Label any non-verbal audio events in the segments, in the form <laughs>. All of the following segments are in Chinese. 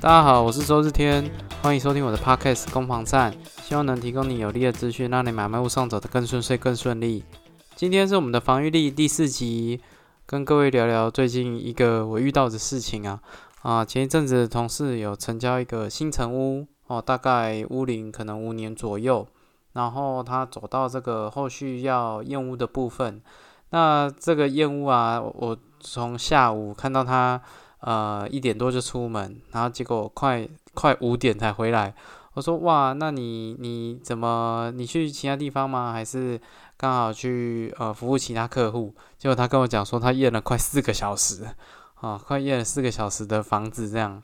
大家好，我是周日天，欢迎收听我的 podcast 攻防战，希望能提供你有力的资讯，让你买卖物上走得更顺遂、更顺利。今天是我们的防御力第四集，跟各位聊聊最近一个我遇到的事情啊啊，前一阵子同事有成交一个新城屋哦，大概屋龄可能五年左右，然后他走到这个后续要验屋的部分，那这个验屋啊，我从下午看到他。呃，一点多就出门，然后结果快快五点才回来。我说哇，那你你怎么你去其他地方吗？还是刚好去呃服务其他客户？结果他跟我讲说，他验了快四个小时，啊，快验了四个小时的房子这样，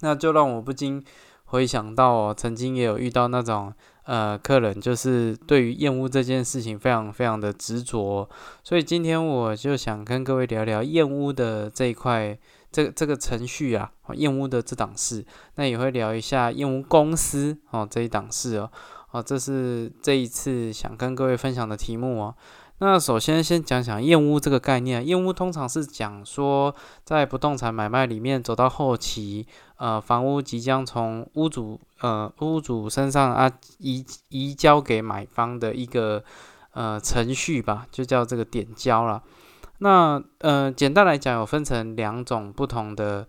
那就让我不禁回想到，哦，曾经也有遇到那种。呃，客人就是对于厌恶这件事情非常非常的执着，所以今天我就想跟各位聊聊厌恶的这一块，这这个程序啊，燕屋的这档事，那也会聊一下燕屋公司哦这一档事哦，哦，这是这一次想跟各位分享的题目哦。那首先先讲讲燕屋这个概念。燕屋通常是讲说，在不动产买卖里面走到后期，呃，房屋即将从屋主呃屋主身上啊移移交给买方的一个呃程序吧，就叫这个点交了。那呃简单来讲，有分成两种不同的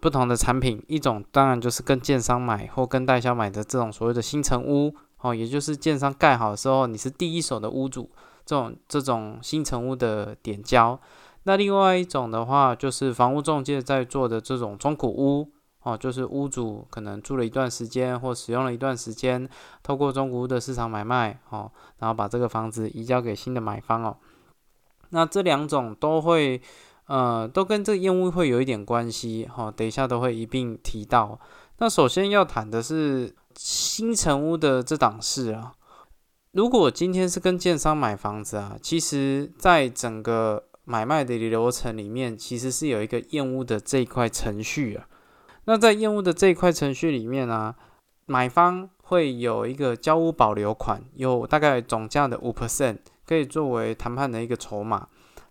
不同的产品，一种当然就是跟建商买或跟代销买的这种所谓的新城屋哦，也就是建商盖好的时候，你是第一手的屋主。这种这种新城屋的点交，那另外一种的话，就是房屋中介在做的这种中古屋哦，就是屋主可能住了一段时间或使用了一段时间，透过中古屋的市场买卖哦，然后把这个房子移交给新的买方哦。那这两种都会呃，都跟这个验屋会有一点关系哈，等一下都会一并提到。那首先要谈的是新成屋的这档事啊。如果今天是跟建商买房子啊，其实在整个买卖的流程里面，其实是有一个验屋的这一块程序啊。那在验屋的这一块程序里面呢，买方会有一个交屋保留款，有大概总价的五 percent，可以作为谈判的一个筹码。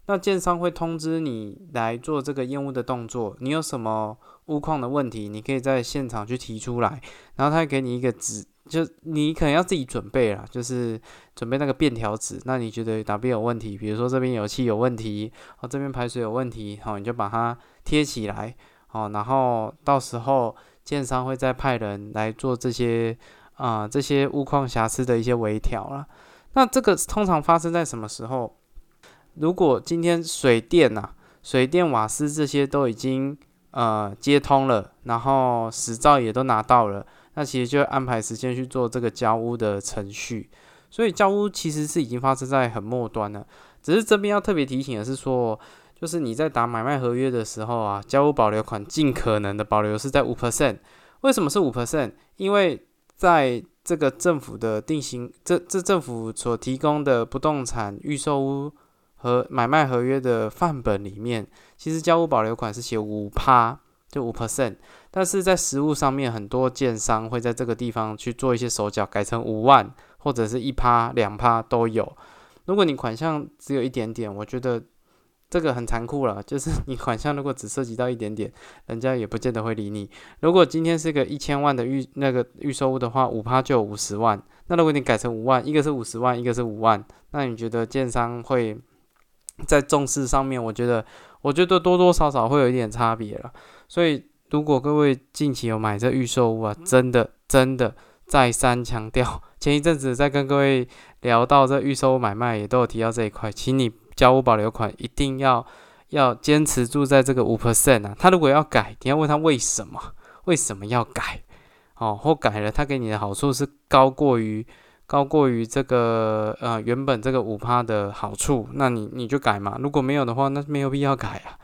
那建商会通知你来做这个验屋的动作，你有什么屋况的问题，你可以在现场去提出来，然后他给你一个纸。就你可能要自己准备啦，就是准备那个便条纸。那你觉得哪边有问题？比如说这边油漆有问题，哦这边排水有问题，好你就把它贴起来，哦然后到时候建商会再派人来做这些啊这些物况瑕疵的一些微调了。那这个通常发生在什么时候？如果今天水电呐、水电瓦斯这些都已经呃接通了，然后实照也都拿到了。那其实就安排时间去做这个交屋的程序，所以交屋其实是已经发生在很末端了。只是这边要特别提醒的是说，就是你在打买卖合约的时候啊，交屋保留款尽可能的保留是在五 percent。为什么是五 percent？因为在这个政府的定型，这这政府所提供的不动产预售屋和买卖合约的范本里面，其实交屋保留款是写五趴。就五 percent，但是在实物上面，很多建商会在这个地方去做一些手脚，改成五万或者是一趴两趴都有。如果你款项只有一点点，我觉得这个很残酷了，就是 <laughs> 你款项如果只涉及到一点点，人家也不见得会理你。如果今天是个一千万的预那个预售物的话，五趴就有五十万。那如果你改成五万，一个是五十万，一个是五万，那你觉得建商会在重视上面？我觉得，我觉得多多少少会有一点差别了。所以，如果各位近期有买这预售物啊，真的真的再三强调，前一阵子在跟各位聊到这预售买卖，也都有提到这一块，请你交屋保留款一定要要坚持住在这个五 percent 啊。他如果要改，你要问他为什么，为什么要改？哦，或改了，他给你的好处是高过于高过于这个呃原本这个五趴的好处，那你你就改嘛。如果没有的话，那没有必要改啊。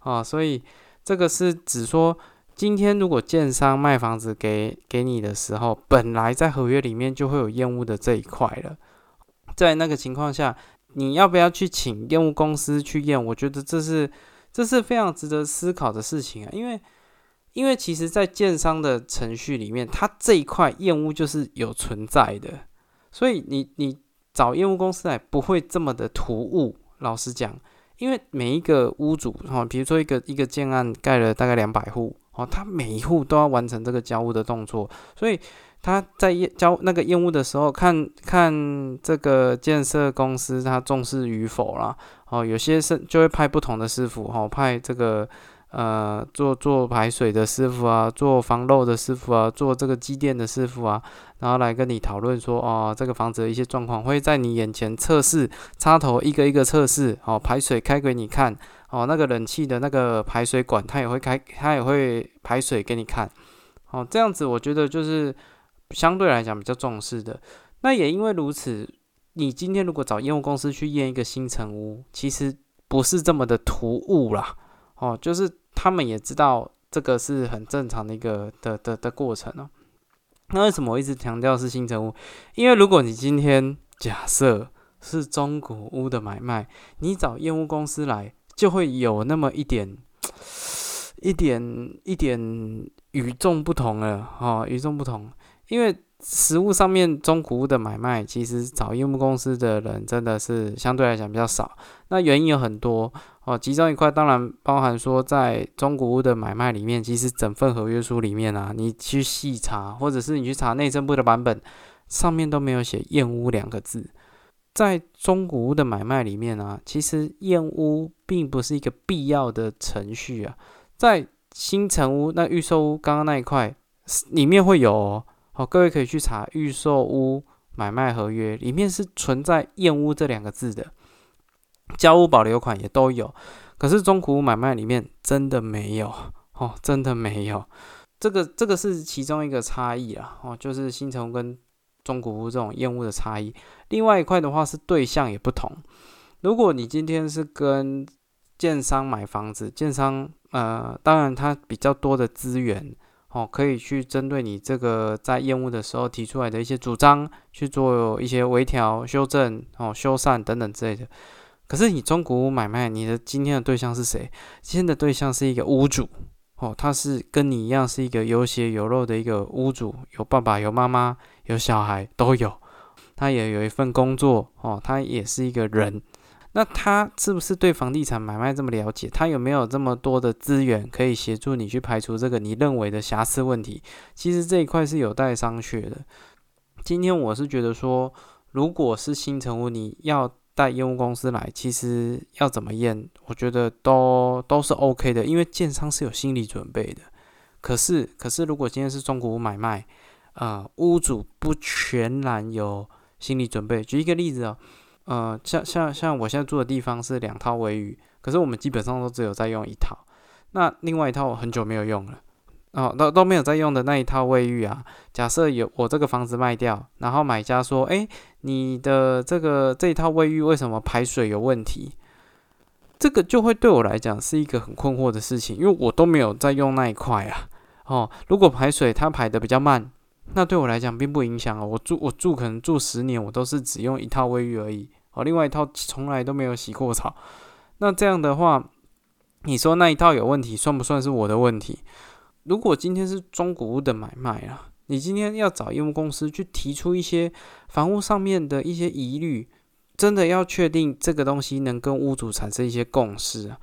啊，所以。这个是指说，今天如果建商卖房子给给你的时候，本来在合约里面就会有厌恶的这一块了。在那个情况下，你要不要去请验屋公司去验？我觉得这是这是非常值得思考的事情啊。因为因为其实，在建商的程序里面，它这一块验屋就是有存在的，所以你你找验屋公司来不会这么的突兀。老实讲。因为每一个屋主哈，比如说一个一个建案盖了大概两百户哦，他每一户都要完成这个交屋的动作，所以他在交那个验屋的时候，看看这个建设公司他重视与否啦。哦，有些是就会派不同的师傅，哈，派这个。呃，做做排水的师傅啊，做防漏的师傅啊，做这个机电的师傅啊，然后来跟你讨论说，哦，这个房子的一些状况，会在你眼前测试插头一个一个测试，哦，排水开给你看，哦，那个冷气的那个排水管，它也会开，它也会排水给你看，哦，这样子我觉得就是相对来讲比较重视的。那也因为如此，你今天如果找业务公司去验一个新城屋，其实不是这么的突兀啦，哦，就是。他们也知道这个是很正常的一个的的的过程哦。那为什么我一直强调是新城屋？因为如果你今天假设是中古屋的买卖，你找业务公司来，就会有那么一点、一点、一点与众不同了哦，与众不同。因为实物上面中古屋的买卖，其实找验屋公司的人真的是相对来讲比较少。那原因有很多。哦，其中一块当然包含说，在中古屋的买卖里面，其实整份合约书里面啊，你去细查，或者是你去查内政部的版本，上面都没有写验屋两个字。在中古屋的买卖里面啊，其实验屋并不是一个必要的程序啊。在新城屋那预售屋刚刚那一块里面会有哦，好，各位可以去查预售屋买卖合约里面是存在验屋这两个字的。交屋保留款也都有，可是中古屋买卖里面真的没有哦，真的没有。这个这个是其中一个差异啊，哦，就是新城跟中古屋这种验屋的差异。另外一块的话是对象也不同。如果你今天是跟建商买房子，建商呃，当然他比较多的资源哦，可以去针对你这个在验屋的时候提出来的一些主张去做一些微调、修正哦、修缮等等之类的。可是你中古屋买卖，你的今天的对象是谁？今天的对象是一个屋主哦，他是跟你一样是一个有血有肉的一个屋主，有爸爸有妈妈有小孩都有，他也有一份工作哦，他也是一个人。那他是不是对房地产买卖这么了解？他有没有这么多的资源可以协助你去排除这个你认为的瑕疵问题？其实这一块是有待商榷的。今天我是觉得说，如果是新成屋，你要。带业务公司来，其实要怎么验，我觉得都都是 OK 的，因为建商是有心理准备的。可是，可是如果今天是中古屋买卖，啊，屋主不全然有心理准备。举一个例子哦，呃，像像像我现在住的地方是两套卫浴，可是我们基本上都只有在用一套，那另外一套我很久没有用了。哦，都都没有在用的那一套卫浴啊。假设有我这个房子卖掉，然后买家说：“哎，你的这个这一套卫浴为什么排水有问题？”这个就会对我来讲是一个很困惑的事情，因为我都没有在用那一块啊。哦，如果排水它排的比较慢，那对我来讲并不影响啊。我住我住可能住十年，我都是只用一套卫浴而已。哦，另外一套从来都没有洗过澡。那这样的话，你说那一套有问题，算不算是我的问题？如果今天是中古屋的买卖啊，你今天要找业务公司去提出一些房屋上面的一些疑虑，真的要确定这个东西能跟屋主产生一些共识啊。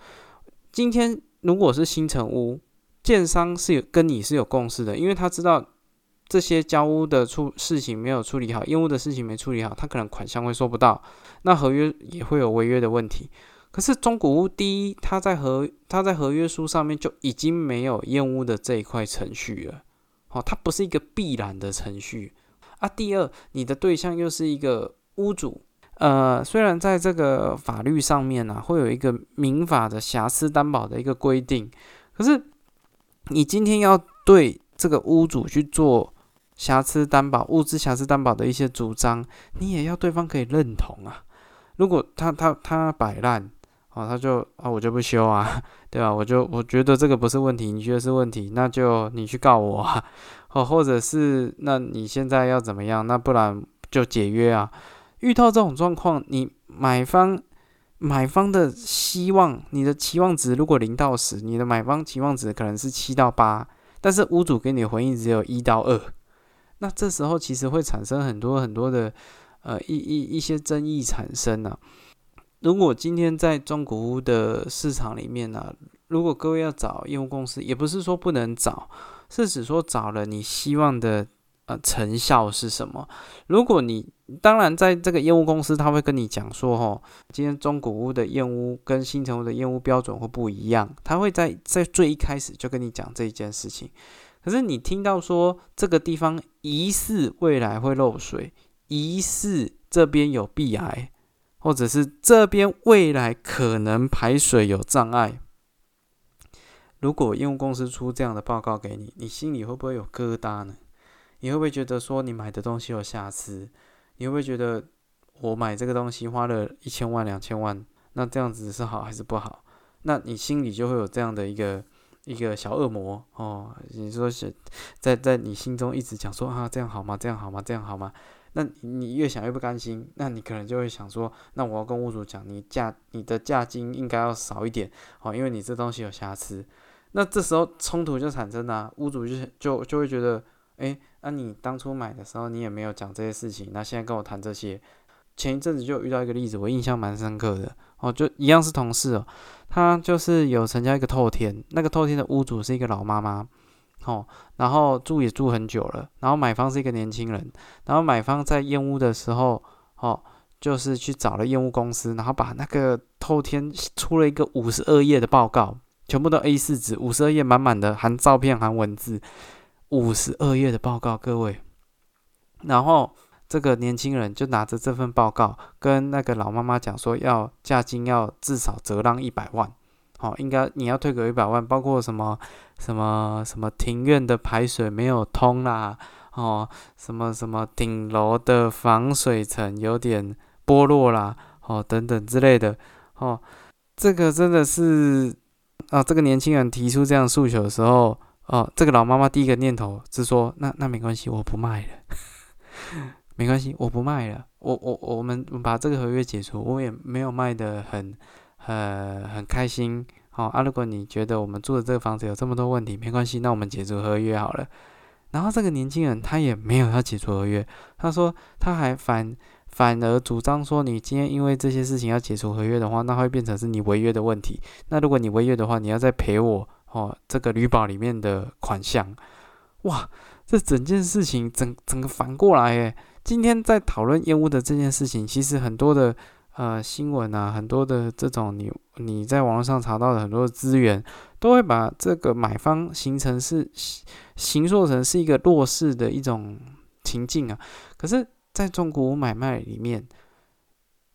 今天如果是新城屋，建商是有跟你是有共识的，因为他知道这些交屋的处事情没有处理好，业务的事情没处理好，他可能款项会收不到，那合约也会有违约的问题。可是中古屋第一，它在合它在合约书上面就已经没有验屋的这一块程序了，哦，它不是一个必然的程序啊。第二，你的对象又是一个屋主，呃，虽然在这个法律上面呢，会有一个民法的瑕疵担保的一个规定，可是你今天要对这个屋主去做瑕疵担保、物质瑕疵担保的一些主张，你也要对方可以认同啊。如果他他他摆烂。哦，他就啊，我就不修啊，<laughs> 对吧？我就我觉得这个不是问题，你觉得是问题，那就你去告我啊，<laughs> 哦，或者是那你现在要怎么样？那不然就解约啊。遇到这种状况，你买方买方的希望，你的期望值如果零到十，你的买方期望值可能是七到八，但是屋主给你的回应只有一到二，那这时候其实会产生很多很多的呃一一一些争议产生呢。如果今天在中古屋的市场里面呢，如果各位要找业务公司，也不是说不能找，是指说找了你希望的呃成效是什么？如果你当然在这个业务公司，他会跟你讲说，哦，今天中古屋的验屋跟新城屋的验屋标准会不一样，他会在在最一开始就跟你讲这一件事情。可是你听到说这个地方疑似未来会漏水，疑似这边有壁癌，或者是这边未来可能排水有障碍。如果业务公司出这样的报告给你，你心里会不会有疙瘩呢？你会不会觉得说你买的东西有瑕疵？你会不会觉得我买这个东西花了一千万、两千万，那这样子是好还是不好？那你心里就会有这样的一个一个小恶魔哦。你说是在在你心中一直讲说啊，这样好吗？这样好吗？这样好吗？那你越想越不甘心，那你可能就会想说，那我要跟屋主讲，你价你的价金应该要少一点哦，因为你这东西有瑕疵。那这时候冲突就产生了，屋主就就就会觉得，哎，那你当初买的时候你也没有讲这些事情，那现在跟我谈这些。前一阵子就遇到一个例子，我印象蛮深刻的哦，就一样是同事哦，他就是有成交一个透天，那个透天的屋主是一个老妈妈，哦，然后住也住很久了，然后买方是一个年轻人，然后买方在验屋的时候，哦，就是去找了验屋公司，然后把那个透天出了一个五十二页的报告。全部都 A 四纸，五十二页满满的，含照片含文字，五十二页的报告，各位。然后这个年轻人就拿着这份报告，跟那个老妈妈讲说，要价金要至少折让一百万，好，应该你要退给一百万，包括什么什么什么庭院的排水没有通啦，哦，什么什么顶楼的防水层有点剥落啦，哦，等等之类的，哦，这个真的是。啊，这个年轻人提出这样诉求的时候，哦，这个老妈妈第一个念头是说，那那没关系，我不卖了，没关系，我不卖了，我我我们把这个合约解除，我也没有卖的很很很开心，好啊，如果你觉得我们住的这个房子有这么多问题，没关系，那我们解除合约好了。然后这个年轻人他也没有要解除合约，他说他还反。反而主张说，你今天因为这些事情要解除合约的话，那会变成是你违约的问题。那如果你违约的话，你要再赔我哦，这个旅保里面的款项。哇，这整件事情整整个反过来诶，今天在讨论业务的这件事情，其实很多的呃新闻啊，很多的这种你你在网络上查到的很多资源，都会把这个买方形成是形塑成是一个弱势的一种情境啊。可是。在中国买卖里面，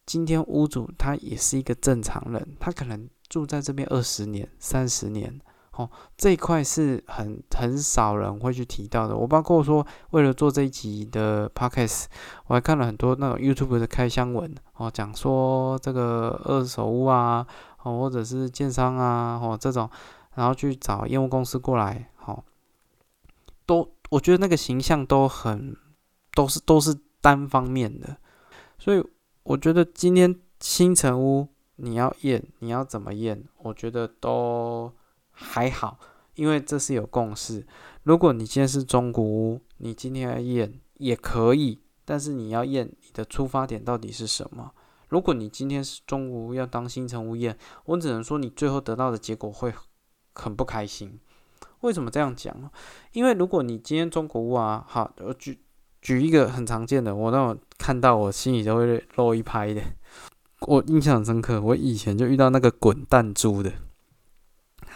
今天屋主他也是一个正常人，他可能住在这边二十年、三十年，哦，这一块是很很少人会去提到的。我包括说，为了做这一集的 podcast，我还看了很多那种 YouTube 的开箱文，哦，讲说这个二手屋啊，哦，或者是建商啊，哦，这种，然后去找业务公司过来，哦，都我觉得那个形象都很，都是都是。单方面的，所以我觉得今天新城屋你要验，你要怎么验，我觉得都还好，因为这是有共识。如果你今天是中古屋，你今天要验也可以，但是你要验你的出发点到底是什么？如果你今天是中古屋要当新城屋验，我只能说你最后得到的结果会很不开心。为什么这样讲？因为如果你今天中古屋啊，好，我举。举一个很常见的，我那种看到我心里都会漏一拍的，我印象很深刻。我以前就遇到那个滚弹珠的，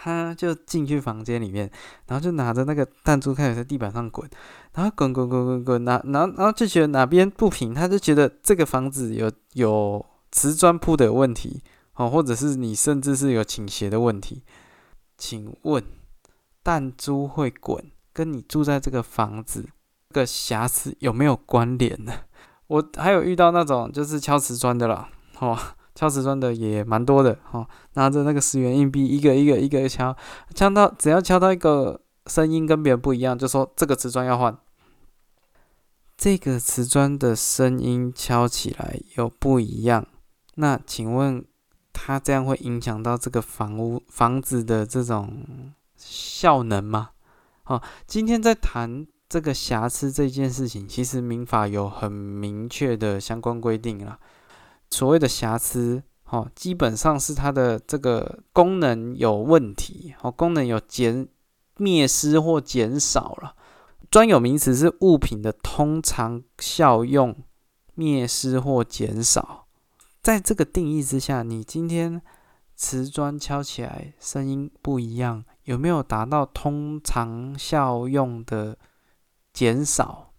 他就进去房间里面，然后就拿着那个弹珠开始在地板上滚，然后滚滚滚滚滚，然然后然后就觉得哪边不平，他就觉得这个房子有有瓷砖铺的问题哦，或者是你甚至是有倾斜的问题。请问弹珠会滚，跟你住在这个房子？个瑕疵有没有关联呢？<laughs> 我还有遇到那种就是敲瓷砖的啦，哦，敲瓷砖的也蛮多的，哦，拿着那个十元硬币一个一个一个敲，敲到只要敲到一个声音跟别人不一样，就说这个瓷砖要换。这个瓷砖的声音敲起来有不一样，那请问它这样会影响到这个房屋房子的这种效能吗？好，今天在谈。这个瑕疵这件事情，其实民法有很明确的相关规定啦。所谓的瑕疵，哦，基本上是它的这个功能有问题，哦，功能有减灭失或减少了。专有名词是物品的通常效用灭失或减少。在这个定义之下，你今天瓷砖敲起来声音不一样，有没有达到通常效用的减少？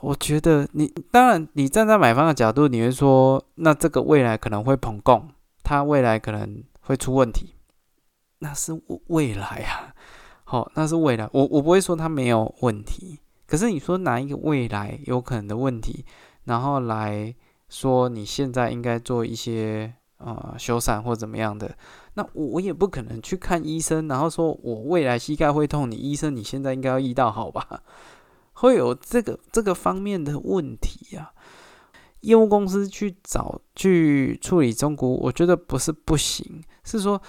我觉得你当然，你站在买方的角度，你会说，那这个未来可能会捧供，它未来可能会出问题，那是未来啊，好，那是未来。我我不会说它没有问题，可是你说哪一个未来有可能的问题，然后来说你现在应该做一些呃修缮或怎么样的，那我也不可能去看医生，然后说我未来膝盖会痛，你医生你现在应该要医到好吧？会有这个这个方面的问题呀？业务公司去找去处理中古，我觉得不是不行，是说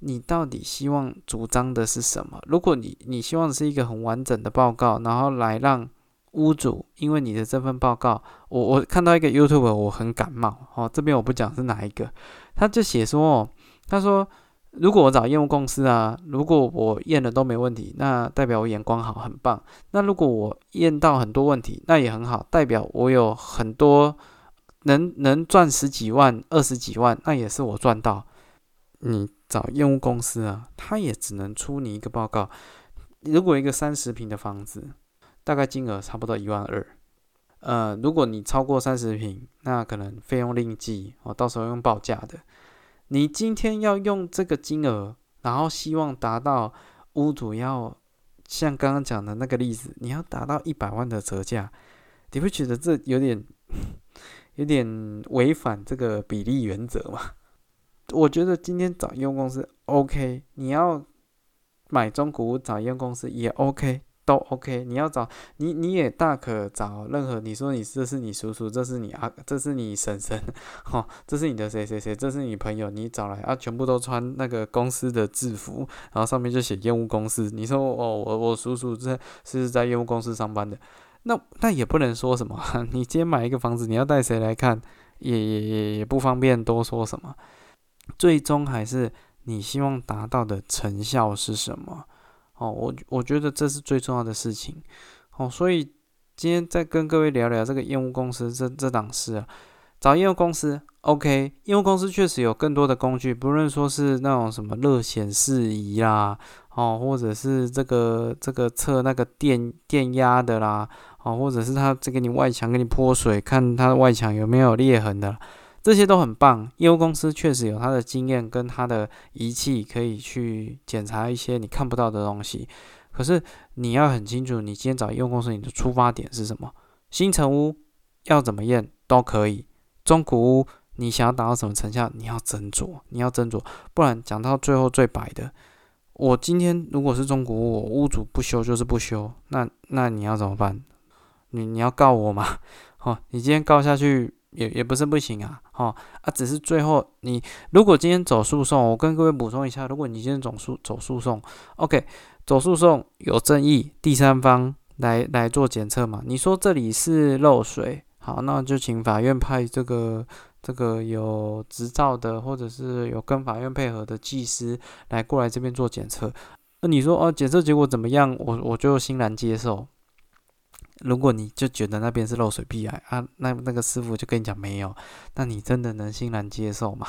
你到底希望主张的是什么？如果你你希望是一个很完整的报告，然后来让屋主因为你的这份报告，我我看到一个 YouTube，我很感冒哦，这边我不讲是哪一个，他就写说，他说。如果我找业务公司啊，如果我验了都没问题，那代表我眼光好，很棒。那如果我验到很多问题，那也很好，代表我有很多能能赚十几万、二十几万，那也是我赚到。你找业务公司啊，他也只能出你一个报告。如果一个三十平的房子，大概金额差不多一万二。呃，如果你超过三十平，那可能费用另计，我到时候用报价的。你今天要用这个金额，然后希望达到屋主要像刚刚讲的那个例子，你要达到一百万的折价，你会觉得这有点 <laughs> 有点违反这个比例原则吗？我觉得今天找用公司 OK，你要买中古屋找用公司也 OK。都 OK，你要找你，你也大可找任何。你说你这是你叔叔，这是你阿，这是你婶婶，哈，这是你的谁谁谁，这是你朋友，你找来啊，全部都穿那个公司的制服，然后上面就写业务公司。你说哦，我我叔叔这是在业务公司上班的，那那也不能说什么。<laughs> 你今天买一个房子，你要带谁来看，也也也也不方便多说什么。最终还是你希望达到的成效是什么？哦，我我觉得这是最重要的事情，哦，所以今天再跟各位聊聊这个业务公司这这档事啊，找业务公司，OK，业务公司确实有更多的工具，不论说是那种什么热显示仪啦，哦，或者是这个这个测那个电电压的啦，哦，或者是他这给你外墙给你泼水，看它外墙有没有裂痕的。这些都很棒，业务公司确实有他的经验跟他的仪器，可以去检查一些你看不到的东西。可是你要很清楚，你今天找业务公司，你的出发点是什么？新城屋要怎么验都可以，中古屋你想要达到什么成效，你要斟酌，你要斟酌，不然讲到最后最白的，我今天如果是中古屋，我屋主不修就是不修，那那你要怎么办？你你要告我吗？哦，你今天告下去。<laughs> 也也不是不行啊，哈啊，只是最后你如果今天走诉讼，我跟各位补充一下，如果你今天走诉走诉讼，OK，走诉讼有争议，第三方来来做检测嘛？你说这里是漏水，好，那就请法院派这个这个有执照的，或者是有跟法院配合的技师来过来这边做检测。那你说哦，检测结果怎么样？我我就欣然接受。如果你就觉得那边是漏水壁癌啊，那那个师傅就跟你讲没有，那你真的能欣然接受吗？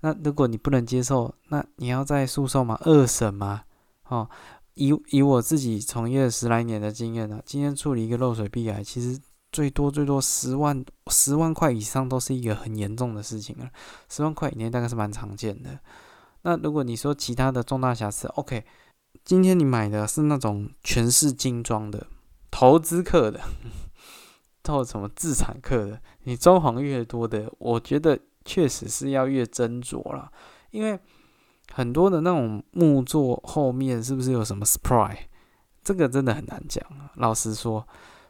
那如果你不能接受，那你要再诉讼吗？二审吗？哦，以以我自己从业十来年的经验呢，今天处理一个漏水壁癌，其实最多最多十万十万块以上都是一个很严重的事情了，十万块以内大概是蛮常见的。那如果你说其他的重大瑕疵，OK，今天你买的是那种全是精装的。投资客的，<laughs> 到什么自产客的，你装潢越多的，我觉得确实是要越斟酌了，因为很多的那种木作后面是不是有什么 spray，这个真的很难讲。老实说，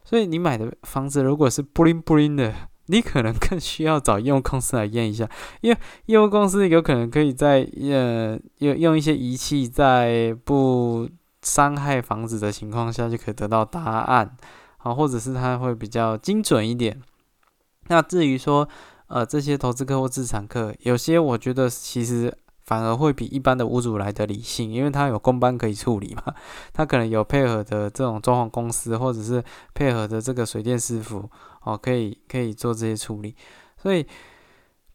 所以你买的房子如果是 bling bling 的，你可能更需要找业务公司来验一下，因为业务公司有可能可以在呃用用一些仪器在不。伤害房子的情况下就可以得到答案，好，或者是它会比较精准一点。那至于说，呃这些投资客或资产客，有些我觉得其实反而会比一般的屋主来的理性，因为他有公班可以处理嘛，<laughs> 他可能有配合的这种装潢公司，或者是配合的这个水电师傅哦，可以可以做这些处理。所以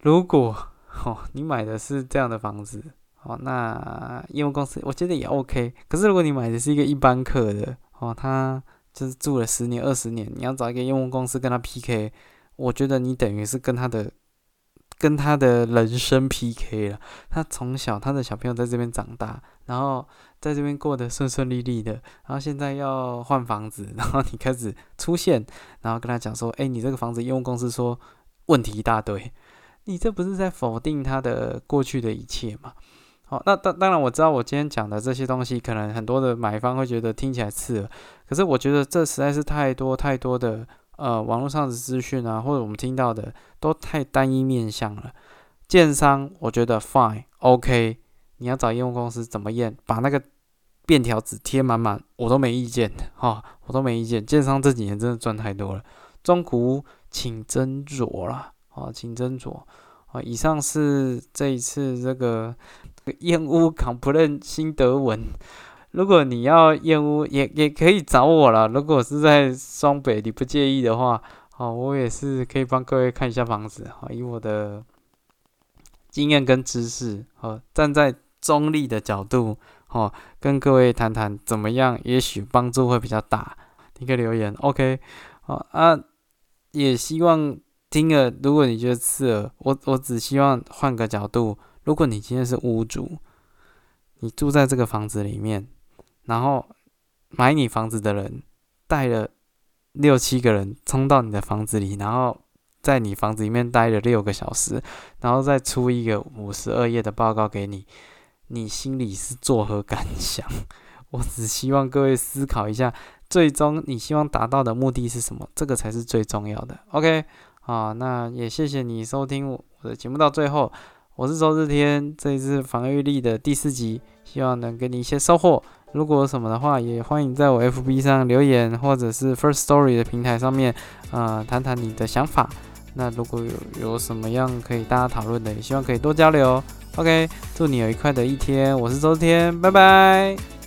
如果哦你买的是这样的房子哦，那业务公司我觉得也 OK。可是如果你买的是一个一般客的哦，他就是住了十年二十年，你要找一个业务公司跟他 PK。我觉得你等于是跟他的跟他的人生 PK 了。他从小他的小朋友在这边长大，然后在这边过得顺顺利利的，然后现在要换房子，<laughs> 然后你开始出现，然后跟他讲说：“哎，你这个房子，业务公司说问题一大堆，你这不是在否定他的过去的一切吗？”好，那当当然我知道我今天讲的这些东西，可能很多的买方会觉得听起来刺耳，可是我觉得这实在是太多太多的。呃，网络上的资讯啊，或者我们听到的都太单一面向了。建商我觉得 fine，OK，你要找业务公司怎么验，把那个便条纸贴满满，我都没意见哈，我都没意见。建商这几年真的赚太多了，中古请斟酌了，啊，请斟酌。啊，以上是这一次这个燕屋 complain 心得文。如果你要燕屋，也也可以找我了。如果是在双北，你不介意的话，好，我也是可以帮各位看一下房子。好，以我的经验跟知识，好，站在中立的角度，好，跟各位谈谈怎么样，也许帮助会比较大。你可以留言，OK，好啊，也希望听了，如果你觉得刺耳，我我只希望换个角度，如果你今天是屋主，你住在这个房子里面。然后买你房子的人带了六七个人冲到你的房子里，然后在你房子里面待了六个小时，然后再出一个五十二页的报告给你，你心里是作何感想？<laughs> 我只希望各位思考一下，最终你希望达到的目的是什么？这个才是最重要的。OK，啊，那也谢谢你收听我的节目到最后，我是周日天，这一次防御力的第四集，希望能给你一些收获。如果有什么的话，也欢迎在我 FB 上留言，或者是 First Story 的平台上面，呃，谈谈你的想法。那如果有有什么样可以大家讨论的，也希望可以多交流。OK，祝你有愉快的一天，我是周天，拜拜。